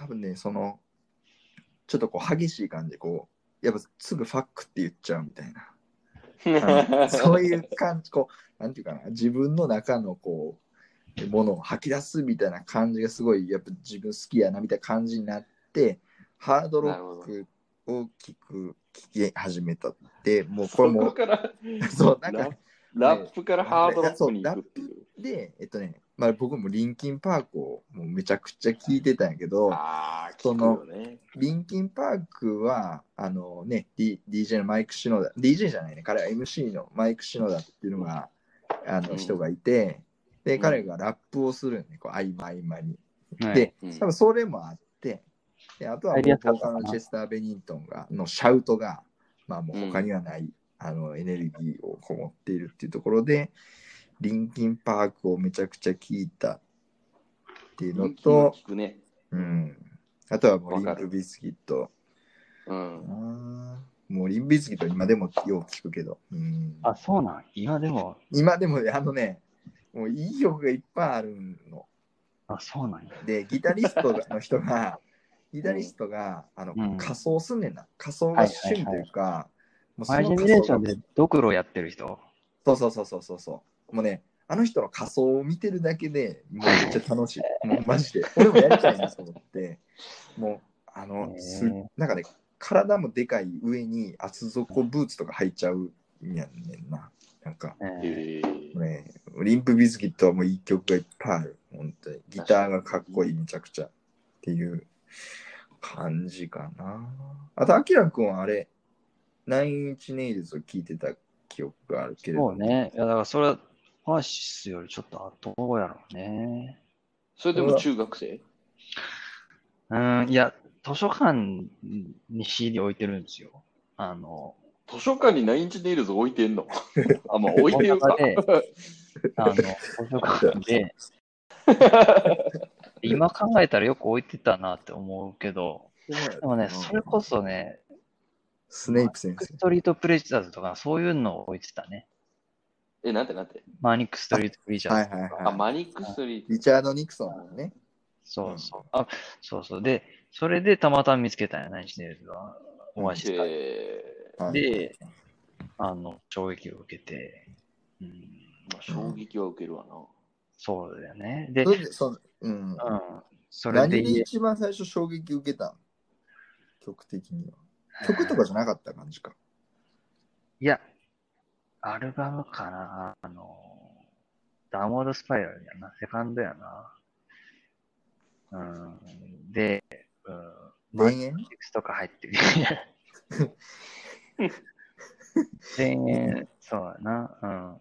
多分ね、その、ちょっとこう激しい感じで、こう、やっぱすぐファックって言っちゃうみたいな。そういう感じ、こう、なんていうかな、自分の中のこう、ものを吐き出すみたいな感じがすごい、やっぱ自分好きやなみたいな感じになって、ハードロックを聞く、聞き始めたって、もうこれそこも、から そう、なんか、ラップからハードロックに行くっていう。で、えっとね、まあ僕もリンキンパークをもうめちゃくちゃ聞いてたんやけど、あそのね。リンキンパークは、あのね、D、DJ のマイク・シノダ、DJ じゃないね、彼は MC のマイク・シノダっていうのが、あのうん。人がいて、で、ん。彼がラップをするよね、こう合間合間に。はい。で、うん。多分それもあって、であとはボーカルのチェスター・ベニントンがのシャウトが、まあもう他にはない、あのエネルギーをこもっているっていうところで、リンキンパークをめちゃくちゃ聞いたっていうのと、聞くね。うん。あとはもうリンわかるクビスキット。うん。あーもうリンビスキット今でもよく聞くけど。うん、あ、そうなん？今でも、今でもねあのね、もういい曲がいっぱいあるの。あ、そうなんや。で、ギタリストの人が、ギタリストが、あのうん仮装すんねんな。仮装が趣味というか、もうそマイジェネレーションでドクロやってる人？そうそうそうそうそうそう。もうね、あの人の仮装を見てるだけでもうめっちゃ楽しい。もうマジで。俺もやりたいなと思って、もう、あの、すなんかね、体もでかい上に厚底ブーツとか履いちゃうんやんねんな。なんか、ね、リンプビズキットはもういい曲がいっぱいある。本当に。ギターがかっこいい、めちゃくちゃ。っていう感じかな。あと、アキラ君はあれ、ナインチネイルズを聞いてた記憶があるけれど。そうね。いや、だからそれ、オアシスよりちょっと後やろうね。それでも中学生？うん、いや、図書館に CD 置いてるんですよ。あの、図書館にナインチネイルズ置いてんの？あ、まあ置いてるか。あの、図書館で、今考えたらよく置いてたなって思うけど、でもね、それこそね、スネイプ先生ス。トリートプレジャーズとかそういうのを置いてたね。え、なんてなんて？マニックストリートプレジャー。はいはいはいあ、マニックストリート。リチャード・ニクソンのね。そうそう。あ、そうそう。で、それでたまたま見つけたんや、ナインチネイルズが。お会いした。えはいで、あの、衝撃を受けて、うん、ーまあ、衝撃は受けるわな。そうだよね。で、それでそのうん、うん、それで何で一番最初衝撃受けた？ん曲的には。曲とかじゃなかった感じか。いや、アルバムかな。あの、ダウンロードスパイラルやな。セカンドやな。うん。で、うん。マ田園ニックスとか入ってる。田園、そうやな。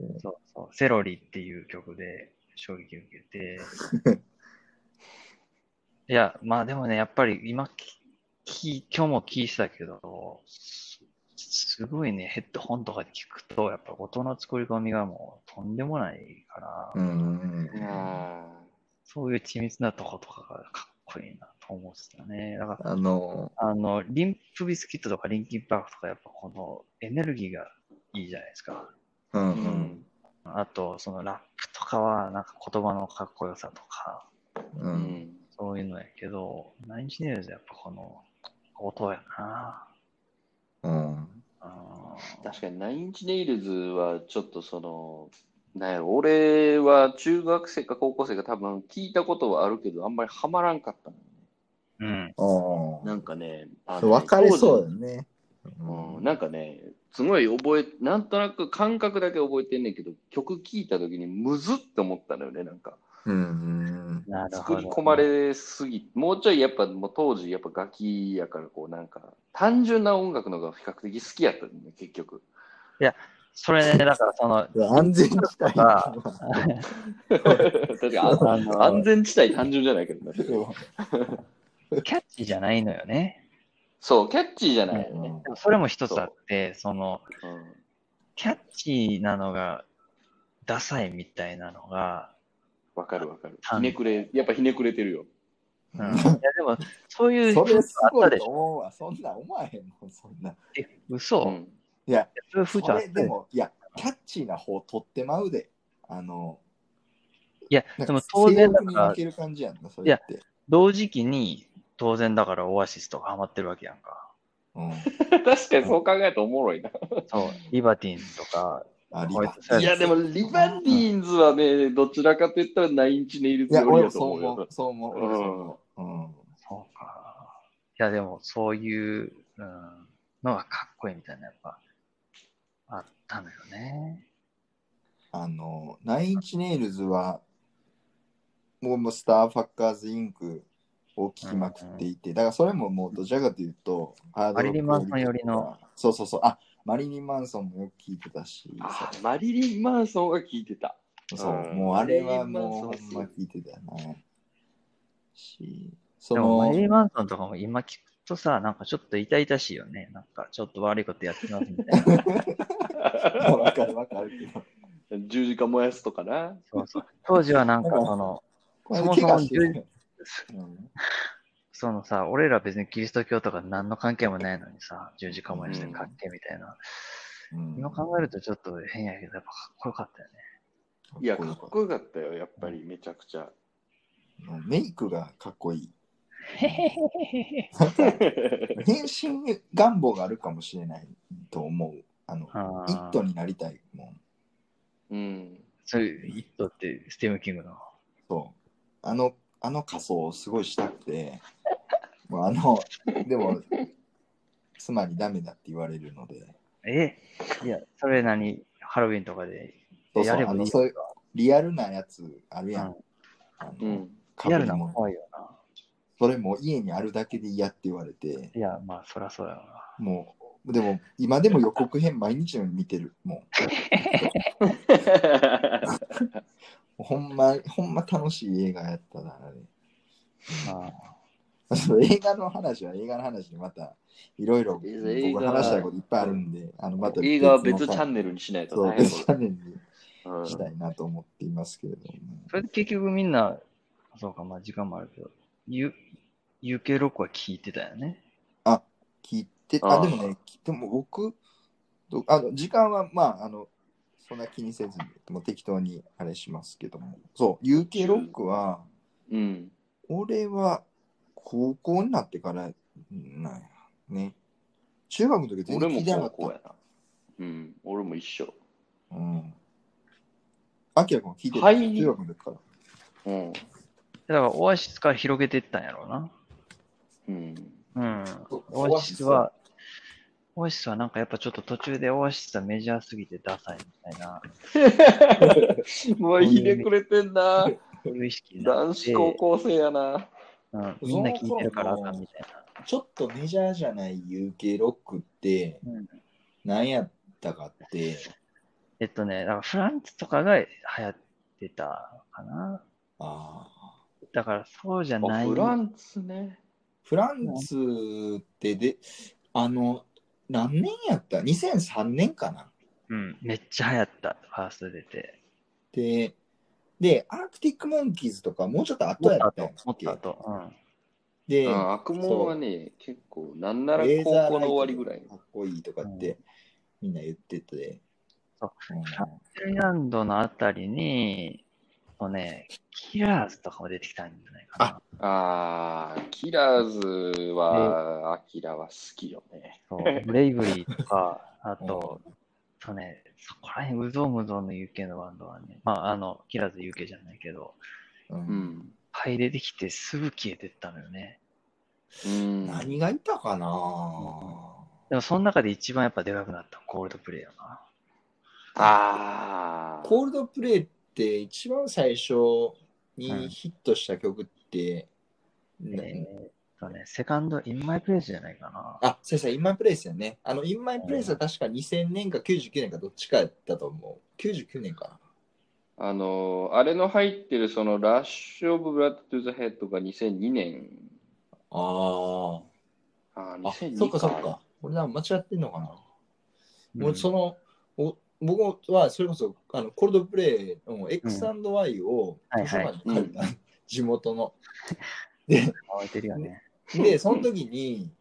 うん。そうそう。セロリっていう曲で衝撃を受けて。いや、まあでもね、やっぱり今き、き今日も聞いてたけど、すすごいね、ヘッドホンとかで聞くと、やっぱ音の作り込みがもうとんでもないから、うん。うん。そういう緻密なとことかがかっこいいなと思ってたね。だから、あの、あの、リンプビスキットとかリンキンパークとか、やっぱこのエネルギーがいいじゃないですか。うんううん。ん。あと、そのラップとかは、なんか言葉のかっこよさとか、う。うんん。そういうのやけど、ナインチネイルズやっぱこの音やな。うん。確かにナインチネイルズはちょっとその、なんやろ、俺は中学生か高校生か多分聞いたことはあるけど、あんまりハマらんかったのよね。うん。あなんかね、ああ。の分かれそうだね。時うん、なんかね、すごい覚え、なんとなく感覚だけ覚えてんねんけど、曲聴いた時にむずって思ったのよね、なんか。うんうん。なるほど。作り込まれすぎ、もうちょいやっぱもう当時やっぱ楽器やからこうなんか単純な音楽の方が比較的好きやったんだね、結局。それね、だからその、安全地帯あ 確かにああの安全地帯単純じゃないけどね。キャッチーじゃないのよね。そう、キャッチーじゃないよね。でもそれも一つあって、その、うんキャッチーなのが、ダサいみたいなのが、わかるわかる。あひねくれ、やっぱひねくれてるよ。うん、いやでも、そういうそれすごいとあったでしょ。思うわ。そんなん思わへんもん、そんな。え、嘘、うんいや、そういうそ風潮あったでも、いや、キャッチーな方取ってまうで。あの、いや、でも当然だから向ける感じやんな、それって。同時期に当然だからオアシスとかハマってるわけやんか。うん。確かにそう考えるとおもろいな。そう、 Libertines とか、あいや、でも、 Libertines はね、どちらかと言ったら Nine Inch Nails より俺だと思うよもそう思う。。そう思う。うん。そうか。いや、でもそういう、うん、のがかっこいいみたいな、やっぱ、あったのよね。あの、 Nine Inch Nails は、もうもう Starfuckers, Inc.を聞きまくっていて、だからそれももうどちらかというと、ハードロックマリリンマンソン寄りの。そうそうそう。あ、マリリン・マンソンもよく聞いてたし、あマリリン・マンソンが聞いてた。そう、うんもうあれはもうマリリンソンはすごいま聞いてたよね。し、そでも、マのリ、リン・マンソンとかも今聞くとさ、なんかちょっと痛々しいよね。なんかちょっと悪いことやってますみたいな。わかるわかるけど。十字架燃やすとかな。そうそう。当時はなんかその、そもそも怪我してるうんそのさ、俺ら別にキリスト教とか何の関係もないのにさ、十字架燃やしてかっけみたいな。うん今考えるとちょっと変やけど、やっぱかっこよかったよね。いや、かっこよかったよ、やっぱりめちゃくちゃ。メイクがかっこいい。へへへへへ。変身願望があるかもしれないと思う。あの、あイットになりたいもん。うん。そういう、イットってステムキングの。そう。あの、あの仮装をすごいしたくて、もうあの、でも、つまりダメだって言われるので、え？いや、それ何？ハロウィンとかでそうそう、やればいいあの、そういうリアルなやつあるやん。うんあのうん。リアルなもの怖いよな。それも家にあるだけで嫌って言われて、いや、まあ、そりゃそうやろな。もう、でも、今でも予告編毎日のように見てる。もう、ほんま、ほんま楽しい映画やったな、あれ。あその映画の話は映画の話でまたいろいろ話したいこといっぱいあるんで、あのまた映画は別チャンンネルにしないとね。別チャンネルにうんしたいなと思っていますけれども。それで結局みんな、そうか、まあ時間もあるけど、U、UK ロックは聞いてたよね。聞いて、あああ、でもね、きでも僕、どあの時間はまあ、あの、そんな気にせずに、もう適当にあれしますけども。そう、UK ロックは、うん。俺は高校になってからなんやね。中学の時全俺も然聞いてなかった。高校やな。うん。俺も一緒。うん。アキラ君聞いてた、はい中学の時から。うん。だから、オアシスから広げていったんやろうな。うん。うん。オアシスは、オアシスは？なんかやっぱちょっと途中でオアシスはメジャーすぎてダサいみたいな、もうひねくれてんな。意識男子高校生やな。うん、みんな聞いてるからみたいちょっとメジャーじゃない UK ロックってな。うん、何やったかって、えっとね、だからフランスとかが流行ってたかな。あーだからそうじゃなあい。フランスね。フランスってで、あの、何年やった ?2003 年かなうん、めっちゃ流行った、ファースト出て。で、で、アークティック・モンキーズとかもうちょっと後やったんやもっと後。うん。で、うん、悪夢はね、結構、なんなら高校の終わりぐらい。かっこいいとかってみんな言ってて。そううんフィンランドのあたりに、もうね、キラーズとかも出てきたんじゃないかな。ああ、キラーズは、アキラは好きよね。そうブレイブリーとか、あと、そうね、そこら辺、うぞうむぞうの UK のバンドはね、まあ、あの、キラーズ UK じゃないけど、ううんん。入れてきてすぐ消えてったのよね。うん、何がいたかな？でも、その中で一番やっぱでかくなったのコールドプレイよな。ああ。コールドプレイって一番最初にヒットした曲って、なえーっとね、セカンド、 In My Place じゃないかな。あ、先生、 In My Place やね。あの、 In My Place は確か2000年か99年かどっちかやったと思う。99年かあの、あれの入ってる、その、 Rush of Blood to the Head が2002年。な。あああ、あ。あ、2002そっかそっか。俺なんか間違ってんのかな。うんもうその、お僕はそれこそあのコールドプレイの X&Y をはいはい図書館に借りた、地元の。置いてるよね。で、その時に、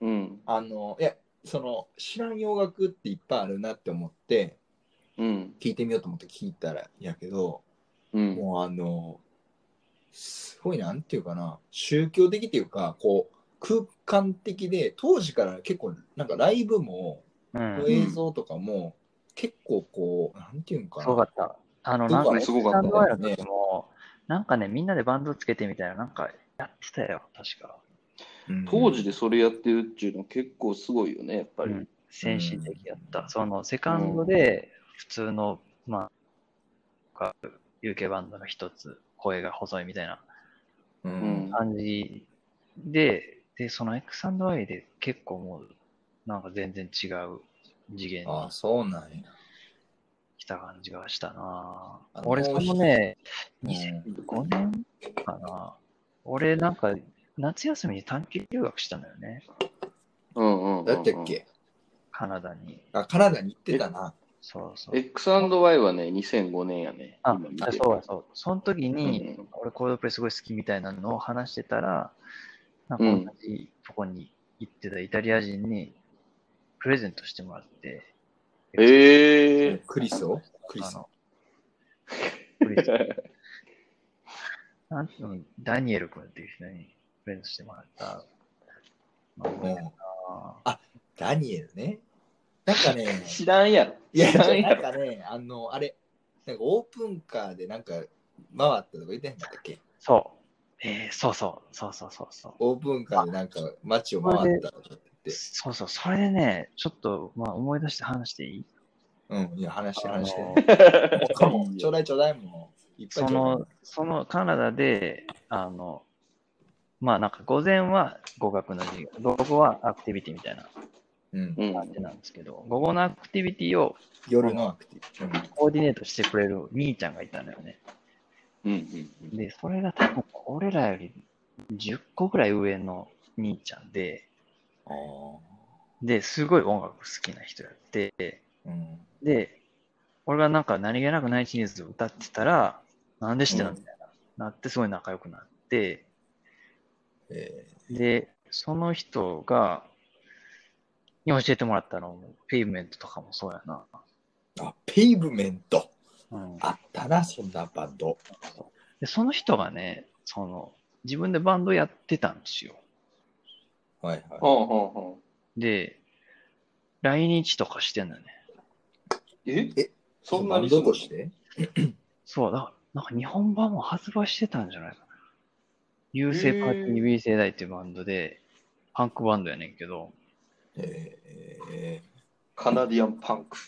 うん。あの、いや、その、知らん洋楽っていっぱいあるなって思って、うん。聞いてみようと思って聞いたらやけど、うん。もうあの、すごいなんていうかな、宗教的っていうか、こう、空間的で、当時から結構、なんかライブも、うん。映像とかも、結構こう、なんていうんかな。すごかった。あの、なんか、すごかったスタンドアイの時も、なんかね、みんなでバンドつけてみたいな、なんかやってたよ、確か。うん当時でそれやってるっていうのは結構すごいよね、やっぱり。うん先進的やった。その、セカンドで、普通の、まあ、UK バンドの一つ、声が細いみたいな。感じで、で、その X&Y で結構もう、なんか全然違う次元にああ、そうなんや。来た感じがしたな俺、そのね、うん2005年かな。俺、なんか、夏休みに短期留学したのよね。うんうんうんうん。だったっけ？カナダに。あ、カナダに行ってたな。そうそう。X&Y はね、2005年やね。あ今見、てあるそうそう。その時に、うん俺コードプレイすごい好きみたいなのを話してたら、なんか同じとこに行ってたイタリア人にプレゼントしてもらって、ええクリスを？クリス。あの、クリスなんていうのダニエル君っていう人にプレゼントしてもらった。まあ覚えてるなダニエルね。なんかね、知らんやろ。いや。なんかね、あの、あれ、なんかオープンカーでなんか回ったとか言ってへんかったっけ？そう。えー、そうそう、そうそうそうそう。オープンカーでなんか街を回ったとかって。そうそう、それでね、ちょっと、まあ、思い出して話していい？うん、いや、話してあ話して。ちょうだいちょうだいもう。いっぱいその、そのカナダで、あの、まあなんか午前は語学の授業、午後はアクティビティみたいなうん、うん感じなんですけど、午後のアクティビティを夜のアクティブ。コーディネートしてくれる兄ちゃんがいたのよね。うんうんで、それが多分俺らより10個ぐらい上の兄ちゃんで、で、すごい音楽好きな人やって、あ。うん。で、俺がなんか何気なくナイチニーズを歌ってたら、なんで知ってたのみたいな、なってすごい仲良くなって、えで、その人が、に教えてもらったのも、ペイブメントとかもそうやな。ー、あ、ペイブメント。うん、あったな、そんなバンド。で、その人がね、その、自分でバンドやってたんですよ。はいはい。で、来日とかしてんのよね。え？え？そんなにすごいとして？そう、だから、なんか日本版も発売してたんじゃないかな。優勢パーティー B 世代っていうバンドで、パンクバンドやねんけど、えカナディアンパンク。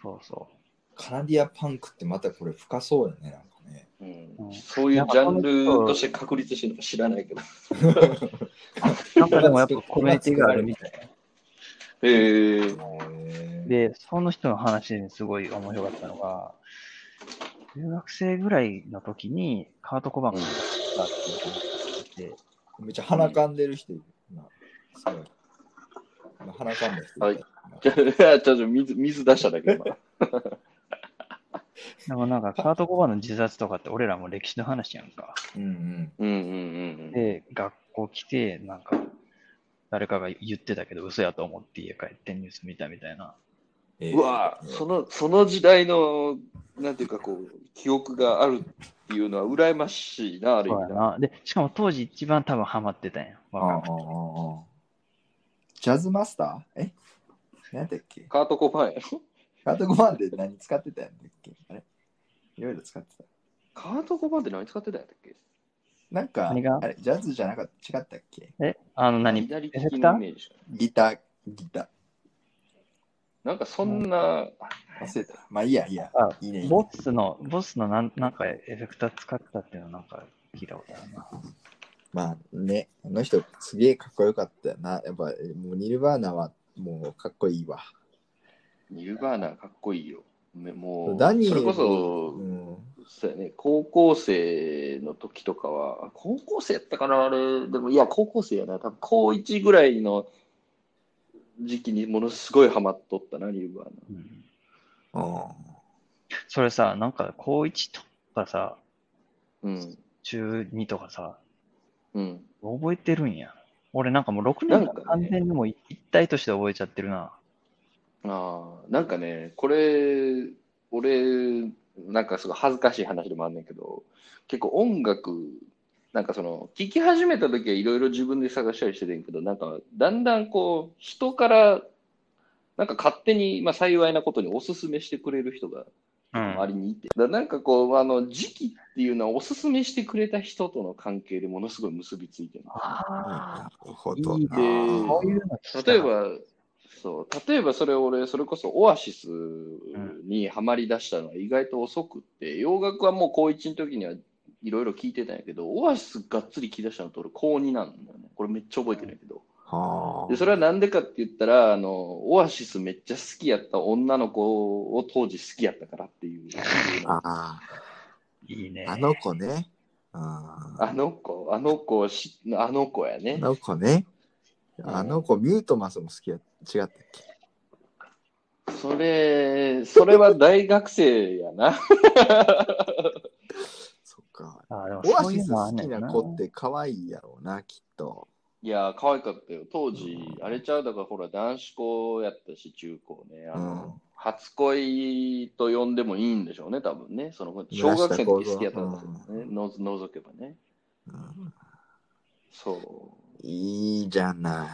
そうそー、カナディアパンクってまたこれ深そうやね、なんかね。うんうんそういうジャンルとして確立してるのか知らないけど。う。なんかでもやっぱコミュニティがあるみたいな。えええー、で、その人の話ですごい面白かったのが、留学生ぐらいの時にカート・コバンが出たっていう話を聞いて、めっちゃ鼻かんでる人いるな。すごい。今鼻かんだ人いたはいじゃあ、ちょっと水水出しただけ、今。でもなんかカート・コバンの自殺とかって俺らも歴史の話やんか。うんうん。うんうんうんで、学校来て、なんか、誰かが言ってたけど嘘やと思って家帰ってニュース見たみたいな。えうん。うわその、その時代の、なんていうかこう、記憶があるっていうのは羨ましいな、ある意味な。で、しかも当時一番多分ハマってたん。や。あああああ若いあジャズマスター？え？何だっけ？カートコパンや。ろカート5万で何使ってたんだっけ？あれ？いろいろ使ってた。カートコパンって何使ってたんやったっけ？なんか、何が？あれ、ジャズじゃなかった、違ったっけ？え、あの何？左利エフェクター？ギター、ギタなんかそんな、ー。忘れた。まあいいや、いいや。あいいね。いいねボスの、ボスのなんなんかエフェクター使ってたっていうのなんか聞いたことあるな。まあね、あの人すげえかっこよかったよな。やっぱもうニルバーナはもうかっこいいわ。ニルバーナかっこいいよ。めもう、ダニエルそれこそ、うん、そうやね、高校生の時とかは、高校生やったかな、あれ、でもいや、高校生やな、多分高1ぐらいの時期にものすごいハマっとったな、ニルバーナ。うん、あそれさ、なんか高1とかさ、うん。中2とかさ、うん。覚えてるんや。俺なんかもう6年間なんかね完全にもう一体として覚えちゃってるな。ああ、なんかね、これ、俺、なんかすごい恥ずかしい話でもあんねんけど、結構音楽、なんかその、聴き始めた時はいろいろ自分で探したりしててんけど、なんか、だんだんこう、人から、なんか勝手に、まあ幸いなことにおすすめしてくれる人がうん。周りにいて、だからなんかこう、あの、時期っていうのはおすすめしてくれた人との関係でものすごい結びついてる。あなるほどいいな。ねそういうの聞きたい例えば、そう、例えばそれ俺、それこそオアシスにハマり出したのは意外と遅くって、洋楽はもう高1の時にはいろいろ聞いてたんやけど、オアシスがっつり聞き出したのと俺高2なんだよね。これめっちゃ覚えてるんやけど。はあで、それはなんでかって言ったら、あの、オアシスめっちゃ好きやった女の子を当時好きやったからっていう。あいいね。あ、あの子ね。ああの子、あの子し、あの子やあね。の子ね。うんあの子、ミュートマスも好きや違ったっけ？それ、それは大学生やな。か。あでもオアそういうシス好きな子って可愛いやろうな、きっと。いや、可愛かったよ。当時、あれちゃう？だから、ほら、男子校やったし、中高ね。あの、うん初恋と呼んでもいいんでしょうね、多分ね。その、小学生の時好きやったんだけどね。のぞ覗けばね。うんそう。いいじゃない。